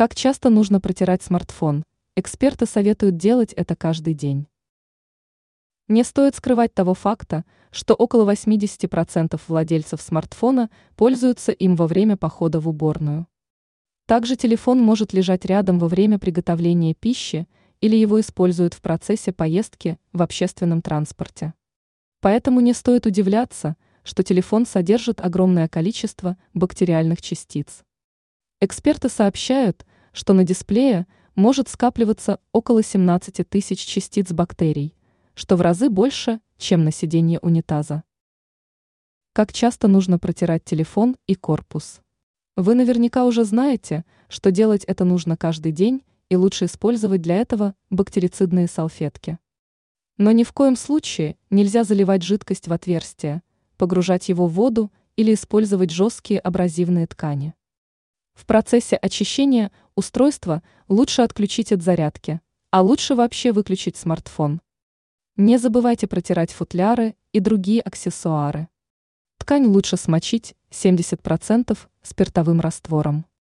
Как часто нужно протирать смартфон? Эксперты советуют делать это каждый день. Не стоит скрывать того факта, что около 80% владельцев смартфона пользуются им во время похода в уборную. Также телефон может лежать рядом во время приготовления пищи или его используют в процессе поездки в общественном транспорте. Поэтому не стоит удивляться, что телефон содержит огромное количество бактериальных частиц. Эксперты сообщают, что на дисплее может скапливаться около 17 тысяч частиц бактерий, что в разы больше, чем на сиденье унитаза. Как часто нужно протирать телефон и корпус? Вы наверняка уже знаете, что делать это нужно каждый день и лучше использовать для этого бактерицидные салфетки. Но ни в коем случае нельзя заливать жидкость в отверстие, погружать его в воду или использовать жесткие абразивные ткани. В процессе очищения устройства лучше отключить от зарядки, а лучше вообще выключить смартфон. Не забывайте протирать футляры и другие аксессуары. Ткань лучше смочить 70% спиртовым раствором.